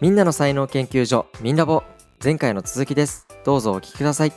みんなの才能研究所みんなぼ前回の続きです。どうぞお聞きください。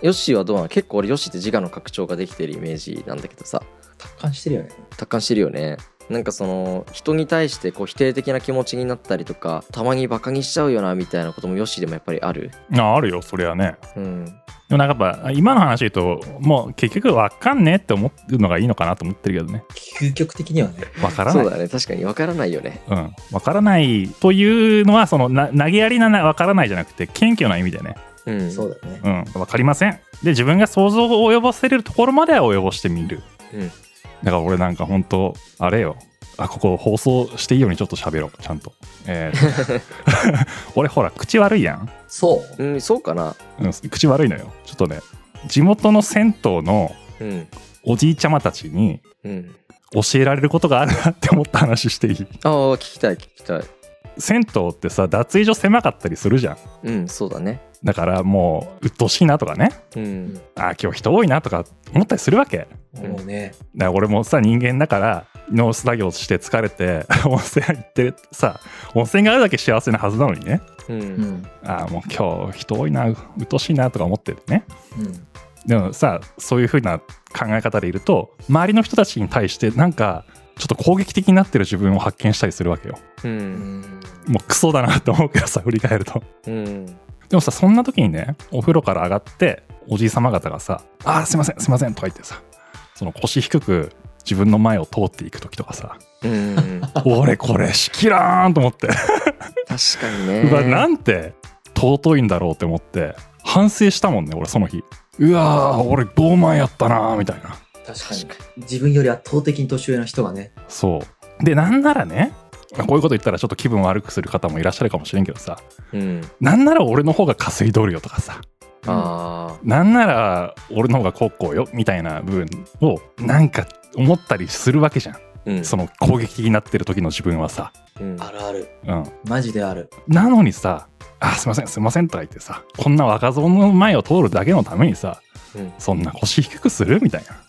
ヨッシーはどうなの？結構俺ヨッシーって自我の拡張ができてるイメージなんだけどさ。達観してるよね。達観してるよね。なんかその人に対してこう否定的な気持ちになったりとかたまにバカにしちゃうよなみたいなこともヨッシーでもやっぱりある？ああるよそりゃね。うん。でもなんかやっぱ今の話言うともう結局分かんねえって思うのがいいのかなと思ってるけどね。究極的にはね。分からない。そうだね。確かに分からないよね。うん、分からないというのはそのな投げやりな分からないじゃなくて謙虚な意味でね、うん。そうだね。うん、分かりません。で自分が想像を及ぼせれるところまでは及ぼしてみる。うん。だから俺なんか本当あれよあここ放送していいようにちょっと喋ろう。ちゃんと、えー 俺ほら口悪いやん、そう。うんそうかな。うん、口悪いのよ。ちょっとね地元の銭湯のうん。おじいちゃまたちにうん。教えられることがあるなって思った話していい？ああ聞きたい聞きたい銭湯ってさ脱衣所狭かったりするじゃん。うんそうだね。だからもう鬱陶しいなとかね。うん。あー今日人多いなとか思ったりするわけ。もうね。ら俺もさ人間だからノース作業して疲れて 温泉行ってさ温泉があるだけ幸せなはずなのにね。ううんん。あーもう今日人多いな鬱陶しいなとか思ってるね。うん。でもさそういう風な考え方でいると周りの人たちに対してなんかちょっと攻撃的になってる自分を発見したりするわけよ。ううん。んもうクソだなって思うけどさ振り返ると。うん。でもさそんな時にねお風呂から上がっておじいさま方がさ「あーすいませんすいません」とか言ってさその腰低く自分の前を通っていく時とかさうん俺これしきらーんと思って、確かにね。うわなんて尊いんだろうって思って反省したもんね俺その日うわー俺傲慢やったなーみたいな確かに。自分より圧倒的に年上の人がね。そう。でなんならねまあこういうこと言ったらちょっと気分悪くする方もいらっしゃるかもしれんけどさ。うん。なんなら俺の方が稼いどるよとかさ。あなんなら俺の方がこうこうよみたいな部分をなんか思ったりするわけじゃん、ーうん。その攻撃的になってる時の自分はさ、うん。あるある。うん、マジである。なのにさ「あすいませんすいません」とか言ってさこんな若造の前を通るだけのためにさうん。そんな腰低くするみたいな。うん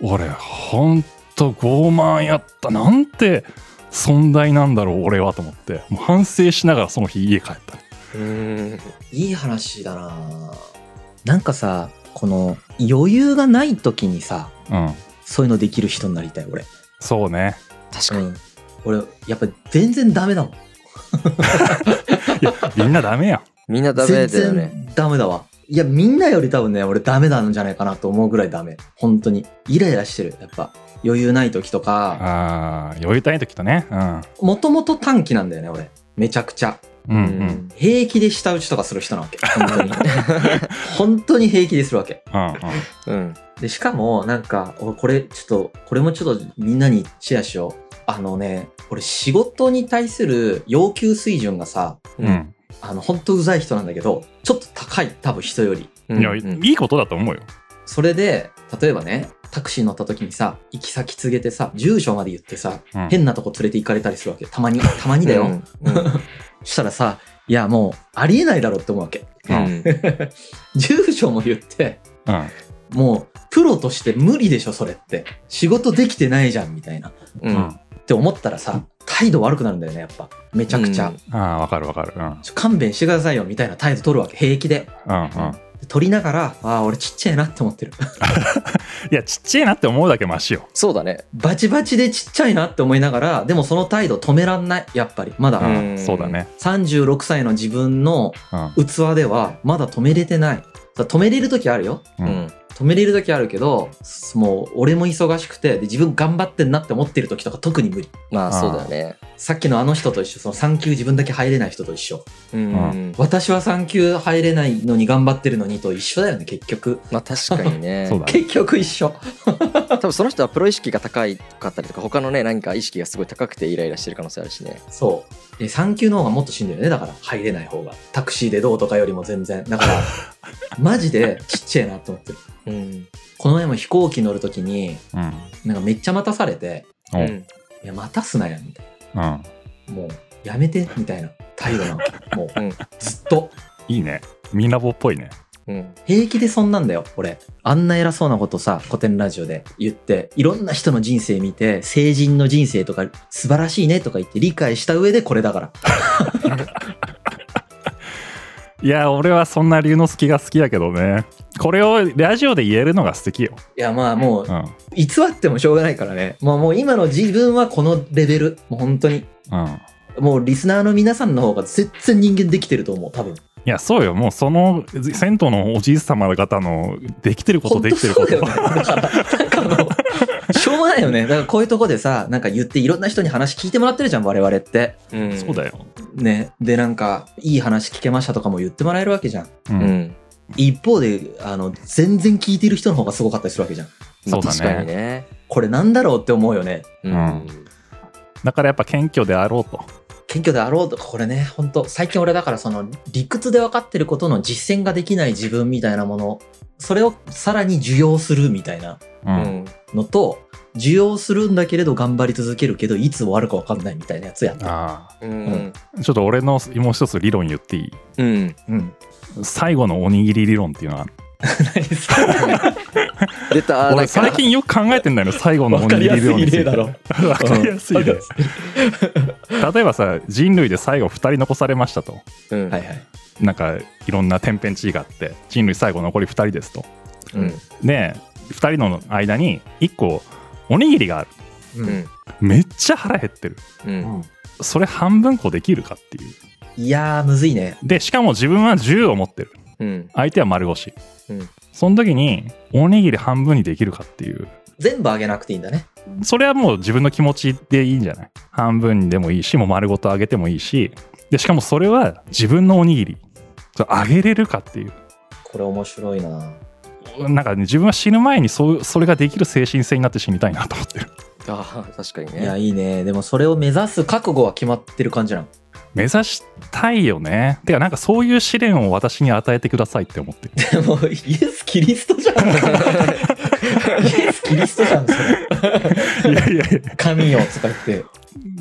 俺ほんと傲慢やった。なんて存在なんだろう俺はと思って。もう反省しながらその日家帰った。うん。いい話だな。なんかさこの余裕がない時にさうん。そういうのできる人になりたい俺。そうね。確かに。うん。俺やっぱ全然ダメだもん。いやみんなダメやん。みんなダメだよ全ね然ダメだわいやみんなより多分ね俺ダメなんじゃないかなと思うぐらいダメ。本当に。イライラしてる。やっぱ。余裕ない時とか。あー余裕たい時とね。うん。もともと短気なんだよね俺。めちゃくちゃ。うんううん。ん平気で舌打ちとかする人なわけ。本当に。本当に平気でするわけ。うんうん。うん。でしかもなんか俺これちょっとこれもちょっとみんなにシェアしよう。あのね俺仕事に対する要求水準がさうんうん。あの本当うざい人なんだけどちょっと高い多分人より。うん。いや、うんいいことだと思うよ。それで例えばねタクシー乗った時にさ行き先告げてさ住所まで言ってさうん。変なとこ連れて行かれたりするわけ。たまにたまにだよ、うんうん。そしたらさいやもうありえないだろって思うわけ。うん。住所も言ってうん。もうプロとして無理でしょそれって。仕事できてないじゃんみたいな。ううんん。って思ったらさ態度悪くなるんだよねやっぱめちゃくちゃ、うんああ、わかるわかる。うん。勘弁してくださいよみたいな態度取るわけ平気でうんうん。取りながらああ俺ちっちゃいなって思ってる いや、ちっちゃいなって思うだけマシよ。そうだねバチバチでちっちゃいなって思いながらでもその態度止めらんないやっぱりまだ、うそうだね。36歳の自分のうん。器ではまだ止めれてないさ止めれる時あるよう。うんん止めれる時あるけどもう俺も忙しくてで自分頑張ってんなって思ってる時とか特に無理。まあそうだよねさっきのあの人と一緒その3級自分だけ入れない人と一緒。うん。私は3級入れないのに頑張ってるのにと一緒だよね結局。まあ確かにね。そうだね。結局一緒。多分その人はプロ意識が高いかったりとか他のね何か意識がすごい高くてイライラしてる可能性あるしね。そう。で3級の方がもっとしんどいよねだから入れない方が。タクシーでどうとかよりも全然。だから マジでちっちゃいなと思ってる。うん。この前も飛行機乗る時にうん。なんかめっちゃ待たされておう。ん。うん。いや待たすなよみたいうん。なもうやめてみたいな態度なわけ もううんずっといいね。ミナボっぽいね。うん平気でそんなんだよ、俺。あんな偉そうなことさ、古典ラジオで言って、いろんな人の人生見て、成人の人生とか素晴らしいねとか言って理解した上でこれだから。いや俺はそんな龍之介が好きだけどねこれをラジオで言えるのが素敵よ、いや、まあもうう、ん偽ってもしょうがないからね。もうもう今の自分はこのレベル。もう本当に。うん、もうリスナーの皆さんの方が全然人間できてると思う、多分。いやそうよもうその銭湯のおじい様方のできてることできてることそうだよね。だから、なんかあの、しょうがないよね。だからこういうとこでさ、なんか言っていろんな人に話聞いてもらってるじゃん、我々って。うんそうだよ、ね。で、なんか、いい話聞けましたとかも言ってもらえるわけじゃん。ううん。ん一方で、あの、全然聞いてる人の方がすごかったりするわけじゃん。まあそうだね。確かにね。これなんだろうって思うよね。うん。だからやっぱ謙虚であろうと。謙虚であろうと。か、これね、本当最近俺だからその、理屈で分かってることの実践ができない自分みたいなもの、それをさらに受容するみたいなう、うんんのと、受容するんだけれど頑張り続けるけど、いつ終わるか分かんないみたいなやつやった。あうん。あちょっと俺のもう一つ理論言っていい？うん。うん。最後のおにぎり理論っていうのがある何ですか出た。なんか俺最近よく考えてんだよね最後のおにぎり理論について。わかりやすい例だろ。わかりやすいね 例えばさ人類で最後2人残されましたと。うん。はいはい。なんかいろんな天変地異があって人類最後残り2人ですと。うん。で2人の間に1個おにぎりがある。う。うん。んめっちゃ腹減ってる。うん。それ半分こできるかっていう。いやー、むずいね。でしかも自分は10を持ってる。うん。相手は丸腰、うん。その時におにぎり半分にできるかっていう。全部あげなくていいんだね。それはもう自分の気持ちでいいんじゃない？半分でもいいしもう丸ごとあげてもいいし。でしかもそれは自分のおにぎり。それあげれるかっていう。これ面白いななんかね自分は死ぬ前にそうそれができる精神性になって死にたいなと思ってるああ確かにいや、ねいいね。でもそれを目指す覚悟は決まってる感じなの。目指したいよねてかなんかそういう試練を私に与えてくださいって思ってるでも、イエス・キリストじゃん。イエス・キリストじゃん、それ。いやいやいや神よ、とか言って。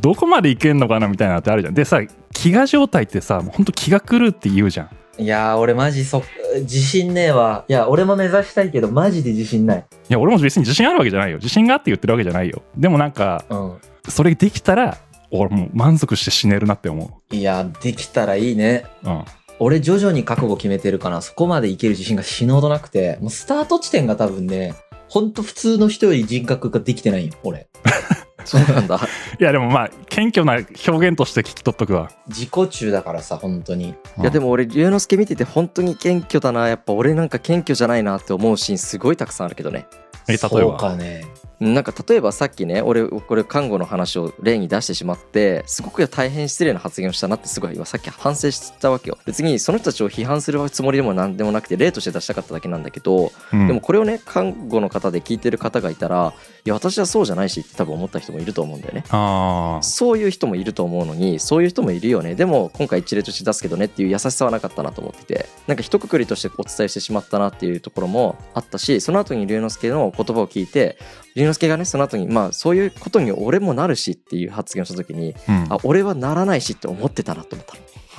どこまでいけんのかなみたいなのってあるじゃんでさ飢餓状態ってさもうほんと気が狂うって言うじゃんいやー、俺マジそ、自信ねえわ。いや、俺も目指したいけど、マジで自信ない。いや俺も別に自信あるわけじゃないよ自信があって言ってるわけじゃないよでもなんかうん。それできたら俺もう満足して死ねるなって思いや、できたらいいね。ううん俺徐々に覚悟決めてるかな。そこまでいける自信が死ぬほどなくて、もうスタート地点が多分ね、ほんと普通の人より人格ができてないよ、俺。そうなんだ。いやでもまあ謙虚な表現として聞き取っとくわ。自己中だからさ、本当に。いやでも俺龍之介見てて本当に謙虚だな。やっぱ俺なんか謙虚じゃないなって思うシーンすごいたくさんあるけどね。え例えば？そうかね。なんか例えばさっきね俺これ看護の話を例に出してしまってすごく大変失礼な発言をしたなってすごい今さっき反省したわけよ。別にその人たちを批判するつもりでも何でもなくて例として出したかっただけなんだけど、うん。でもこれをね看護の方で聞いてる方がいたらいや私はそうじゃないしって多分思った人もいると思うんだよね。あそういう人もいると思うのにそういう人もいるよね。でも今回一例として出すけどねっていう優しさはなかったなと思ってて。なんか一括りとしてお伝えしてしまったなっていうところもあったしその後に龍之介の言葉を聞いて龍之介がねその後にまあそういうことに俺もなるしっていう発言をした時に、うん、あ俺はならないしって思ってたなと思った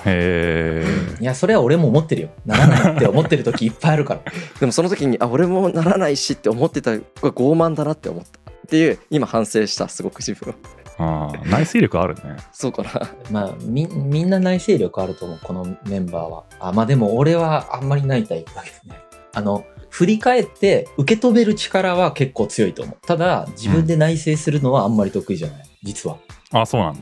へえいや、それは俺も思ってるよ。ならないって思ってる時いっぱいあるから。でもその時にあ俺もならないしって思ってたこれ傲慢だなって思ったっていう今反省したすごく自分はあー内省力あるねそうかなまあ、み、みんな内省力あると思う、このメンバーは。あ、まあでも俺はあんまりないタイプだけどね。あの、振り返って受け止める力は結構強いと思う。ただ、自分で内省するのはあんまり得意じゃない。実は。あそうなんだ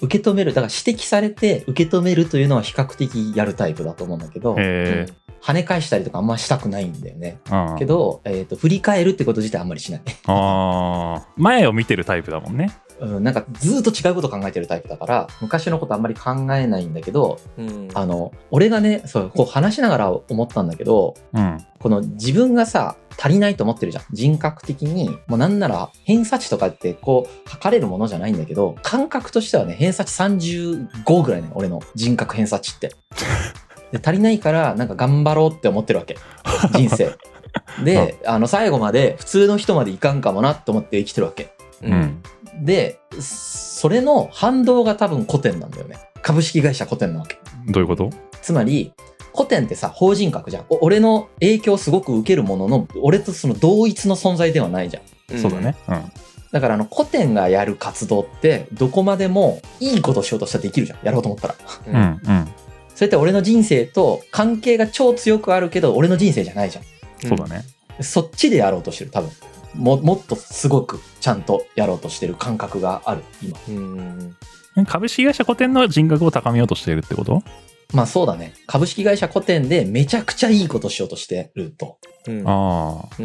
受け止める、だから指摘されて受け止めるというのは比較的やるタイプだと思うんだけど、跳ね返したりとかあんましたくないんだよね。あけど、えっ、と、振り返るってこと自体あんまりしない。あー前を見てるタイプだもんねうん、なんかずーっと違うこと考えてるタイプだから、昔のことあんまり考えないんだけど、うんあの、俺がね、そう、こう話しながら思ったんだけど、うんこの自分がさ、足りないと思ってるじゃん。人格的に。もうなんなら、偏差値とかってこう、測れるものじゃないんだけど、感覚としてはね、偏差値35ぐらいね、俺の人格偏差値って。で足りないから、なんか頑張ろうって思ってるわけ。人生。で、あの、最後まで普通の人までいかんかもなって思って生きてるわけ。ううんんで、それの反動が多分古典なんだよね。株式会社古典なわけ。どういうこと？つまり、古典ってさ、法人格じゃん。お俺の影響すごく受けるものの、俺とその同一の存在ではないじゃん。そうだね。うん。だからあの古典がやる活動って、どこまでもいいことしようとしたらできるじゃん。やろうと思ったら。ううんん。うん。それって俺の人生と関係が超強くあるけど、俺の人生じゃないじゃん。そうだね。そっちでやろうとしてる、多分。も、もっとすごくちゃんとやろうとしてる感覚がある、今。うん株式会社古典の人格を高めようとしているってこと？まあそうだね。株式会社古典でめちゃくちゃいいことしようとしてると。うんああ。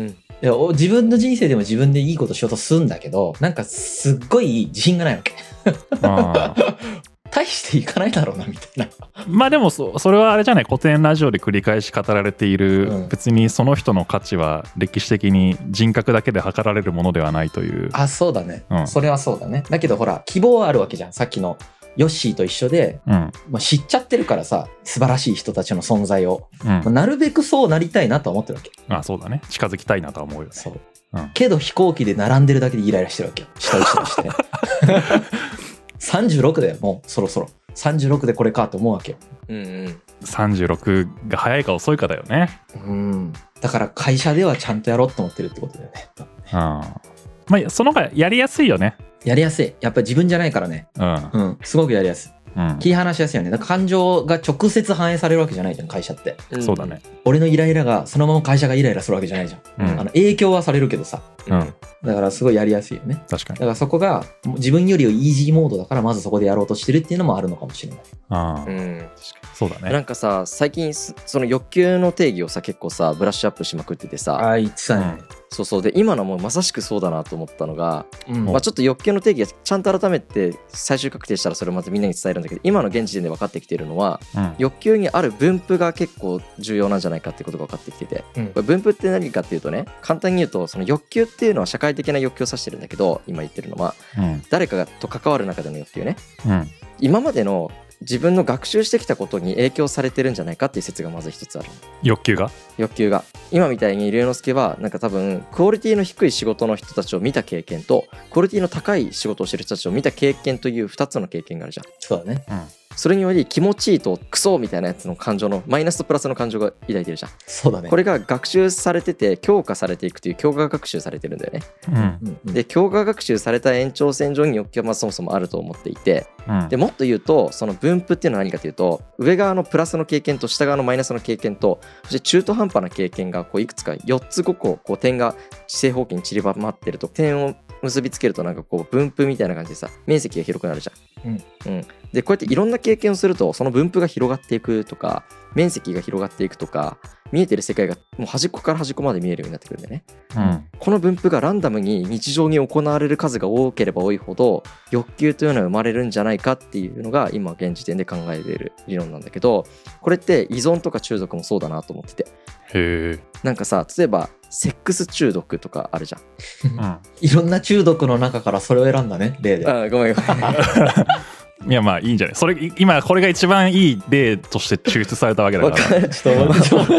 自分の人生でも自分でいいことしようとするんだけど、なんかすっごい自信がないわけ。大していかないだろうな、みたいな。まあでもそそれはあれじゃない？古典ラジオで繰り返し語られている、うん別にその人の価値は歴史的に人格だけで測られるものではないというあ、そうだね。うんそれはそうだね。だけどほら、希望はあるわけじゃん。さっきのヨッシーと一緒で、うんまあ、知っちゃってるからさ、素晴らしい人たちの存在を。なるべくそうなりたいなとは思ってるわけ。あそうだね近づきたいなとは思うよねそう。うんけど飛行機で並んでるだけでイライラしてるわけよ。下打ちとしてね。36だよ、もうそろそろ。36でこれかと思うわけよ。うんうん36が早いか遅いかだよねうん。だから会社ではちゃんとやろうと思ってるってことだよね。うんまあその方がやりやすいよねやりやすい。やっぱり自分じゃないからね。うんうん。すごくやりやすい。うん切り離しやすいよね。だから感情が直接反映されるわけじゃないじゃん、会社って。うんそうだね俺のイライラがそのまま会社がイライラするわけじゃないじゃん。うんあの影響はされるけどさ。うんだからすごいやりやすいよね。確かにだからそこが自分よりイージーモードだからまずそこでやろうとしてるっていうのもあるのかもしれない。ああうんそうだね。なんかさ最近すその欲求の定義をさ結構さブラッシュアップしまくっててさ。ああ、言ってたね。そうそう。で今のもまさしくそうだなと思ったのが、うん。まあ、ちょっと欲求の定義がちゃんと改めて最終確定したらそれまたみんなに伝えるんだけど今の現時点で分かってきているのはうん。欲求にある分布が結構重要なんじゃないかってことが分かってきてて。うん。これ分布って何かっていうとね簡単に言うとその欲求っていうのは社会的な欲求を指してるんだけど今言ってるのはうん。誰かがと関わる中での欲求ね。うん。今までの自分の学習してきたことに影響されてるんじゃないかっていう説がまず一つある。欲求が？欲求が。今みたいに龍之介はなんか多分クオリティの低い仕事の人たちを見た経験とクオリティの高い仕事をしてる人たちを見た経験という2つの経験があるじゃん。そうだね。それにより気持ちいいとクソみたいなやつの感情のマイナスとプラスの感情が抱いてるじゃん。そうだね。これが学習されてて強化されていくという強化学習されてるんだよね。うん。うんうん。で強化学習された延長線上に欲求はまあそもそもあると思っていて。うん。でもっと言うとその分布っていうのは何かというと上側のプラスの経験と下側のマイナスの経験とそして中途半端な経験がこういくつか4つ5個こう点が正方形に散りばまってると点を結びつけるとなんかこう分布みたいな感じでさ面積が広くなるじゃん。うんでこうやっていろんな経験をするとその分布が広がっていくとか面積が広がっていくとか見えてる世界がもう端っこから端っこまで見えるようになってくるんだよね。うん。この分布がランダムに日常に行われる数が多ければ多いほど欲求というのは生まれるんじゃないかっていうのが今現時点で考えている理論なんだけどこれって依存とか中毒もそうだなと思ってて。へえ。なんかさ例えばセックス中毒とかあるじゃん。うん。いろんな中毒の中からそれを選んだね、例で。あごめんごめん いやまあいいんじゃない？それい今これが一番いい例として抽出されたわけだわからかちょっと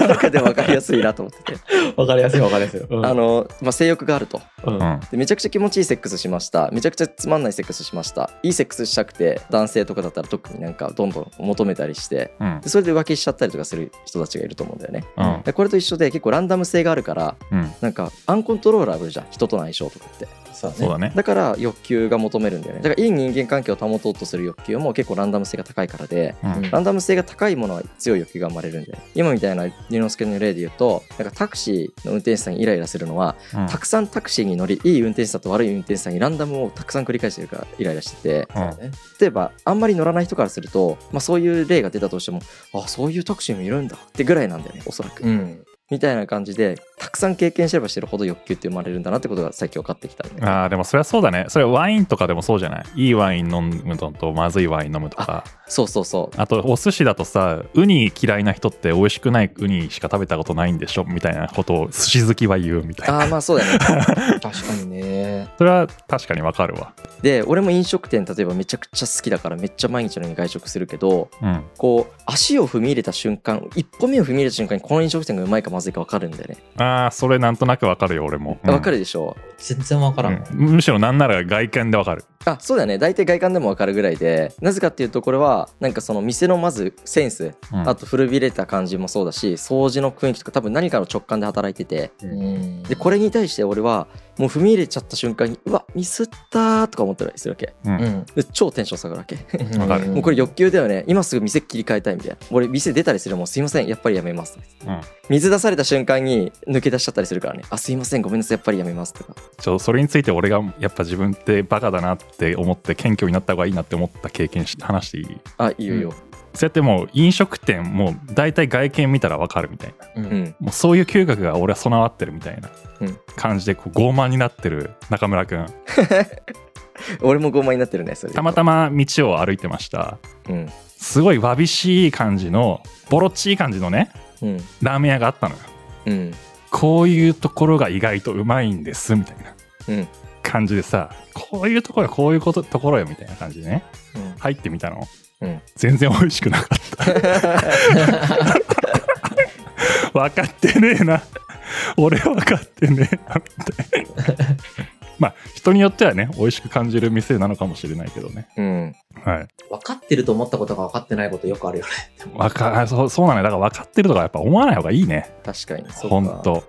の中で分かりやすいなと思ってて。わかりやすいわかりやすい。うん。あの、まあ、性欲があると。うん。うん。でめちゃくちゃ気持ちいいセックスしました。めちゃくちゃつまんないセックスしました。いいセックスしたくて男性とかだったら特になんかどんどん求めたりして。うん。でそれで浮気しちゃったりとかする人たちがいると思うんだよね。うん。でこれと一緒で結構ランダム性があるからうん。なんかアンコントローラブルじゃん。人との相性とかってそうだね。ね。だから欲求が求めるんだよね。だからいい人間関係を保とうとする欲求も結構ランダム性が高いからでうん。ランダム性が高いものは強い欲求が生まれるんで今みたいな龍之介の例で言うとなんかタクシーの運転手さんにイライラするのはうん。たくさんタクシーに乗りいい運転手さんと悪い運転手さんにランダムをたくさん繰り返してるからイライラしてて。うん。ね例えばあんまり乗らない人からすると、まあ、そういう例が出たとしてもあそういうタクシーもいるんだってぐらいなんだよねおそらく、うん。みたいな感じでたくさん経験してればしてるほど欲求って生まれるんだなってことが最近分かってきたんで、あーでもそれはそうだね。それワインとかでもそうじゃない？いいワイン飲むのとまずいワイン飲むとか。そうそうそう。あとお寿司だとさウニ嫌いな人って美味しくないウニしか食べたことないんでしょ？みたいなことを寿司好きは言うみたいな。ああまあそうだよね。確かにね。それは確かにわかるわ。で俺も飲食店例えばめちゃくちゃ好きだからめっちゃ毎日のように外食するけどうん。こう足を踏み入れた瞬間一歩目を踏み入れた瞬間にこの飲食店がうまいかまずいか分かるんだよね。ああそれなんとなくわかるよ俺も、うん。分かるでしょ、全然わからん。うん。むしろなんなら外見でわかるあそうだよね。大体外観でも分かるぐらいでなぜかっていうとこれはなんかその店のまずセンス、うん。あと古びれた感じもそうだし掃除の雰囲気とか多分何かの直感で働いてて。うん。でこれに対して俺はもう踏み入れちゃった瞬間にうわミスったーとか思ったりするわけ。うん。うん。で超テンション下がるわけ。わかる。もうこれ欲求だよね。今すぐ店切り替えたいみたいな。俺店出たりするもうすいません。やっぱりやめます。うん。水出された瞬間に抜け出しちゃったりするからね。あすいません。ごめんなさい。やっぱりやめます。とか。ちょそれについて俺がやっぱ自分ってバカだなって思って謙虚になった方がいいなって思った経験し話していい？あいいよいいよ。そうやってもう飲食店もう大体外見見たらわかるみたいな。ううん。んもうそういう嗅覚が俺は備わってるみたいなうん。感じでこう傲慢になってる中村くん。俺も傲慢になってるねそれ。でたまたま道を歩いてました。うん。すごいわびしい感じのボロっちい感じのねうん。ラーメン屋があったのよ。うん。こういうところが意外とうまいんですみたいな。うん感じでさこういうところこういうことところよみたいな感じでね。うん。入ってみたの、うん。全然美味しくなかった。分かってねえな。俺分かってねえなみたいな まあ人によってはね美味しく感じる店なのかもしれないけどね。うん。はい。分かってると思ったことが分かってないことよくあるよね。で もわかあそうそうなのよ。だから分かってるとかやっぱ思わない方がいいね。確かに。そうか。ほんと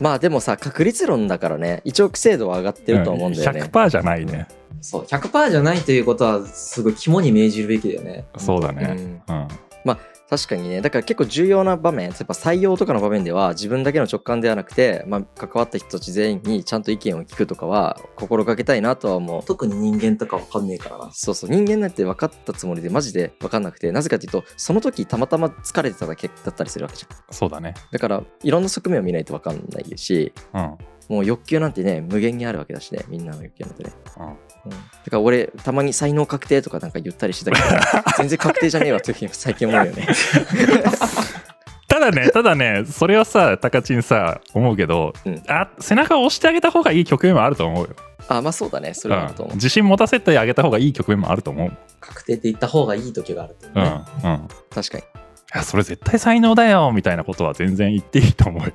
まあでもさ確率論だからね。一応精度は上がってるとは思うんだよね、100%じゃないね、そう、100%じゃないということは、すごい肝に銘じるべきだよね。そうだね。うん。うん確かにね。だから結構重要な場面例えば採用とかの場面では自分だけの直感ではなくて、まあ、関わった人たち全員にちゃんと意見を聞くとかは心がけたいなとは思う。特に人間とか分かんねえからな。そうそう。人間なんて分かったつもりでマジで分かんなくてなぜかというとその時たまたま疲れてただけだったりするわけじゃん。そうだね。だからいろんな側面を見ないと分かんないしうん。もう欲求なんてね無限にあるわけだしね。みんなの欲求なんてね。うんうん、だから俺たまに才能確定とかなんか言ったりしてたけど 全然確定じゃねえわっていうふうに最近思うよね。ただねただねそれはさタカチンさ思うけど、うん。あ背中を押してあげた方がいい局面もあると思うよ、あまあそうだね。それはあると思う、うん。自信持たせてあげた方がいい局面もあると思う。確定って言った方がいい時があるっていううんね。うん。確かに。いやそれ絶対才能だよみたいなことは全然言っていいと思うよ。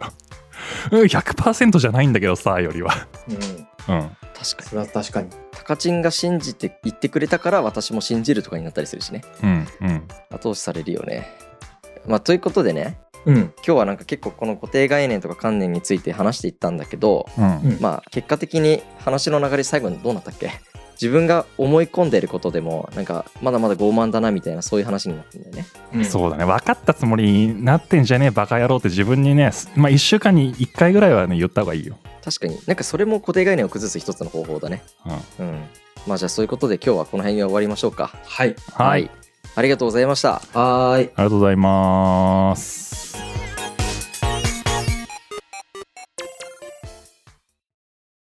うん100%じゃないんだけどさよりは。うん。うん。確かに。それは確かに。タカチンが信じて言ってくれたから私も信じるとかになったりするしね。うんうん。後押しされるよね。まあということでね。うん。今日はなんか結構この固定概念とか観念について話していったんだけどうん。うん。まあ結果的に話の流れ最後にどうなったっけ？自分が思い込んでることでもなんかまだまだ傲慢だなみたいなそういう話になってんだよね。うん。そうだね。分かったつもりになってんじゃねえバカ野郎って自分にねまあ1週間に1回ぐらいはね言った方がいいよ、確かに。なんかそれも固定概念を崩す一つの方法だね。うん、うん。まあじゃあそういうことで今日はこの辺で終わりましょうか。はい。はい、ありがとうございました。はーい。ありがとうございます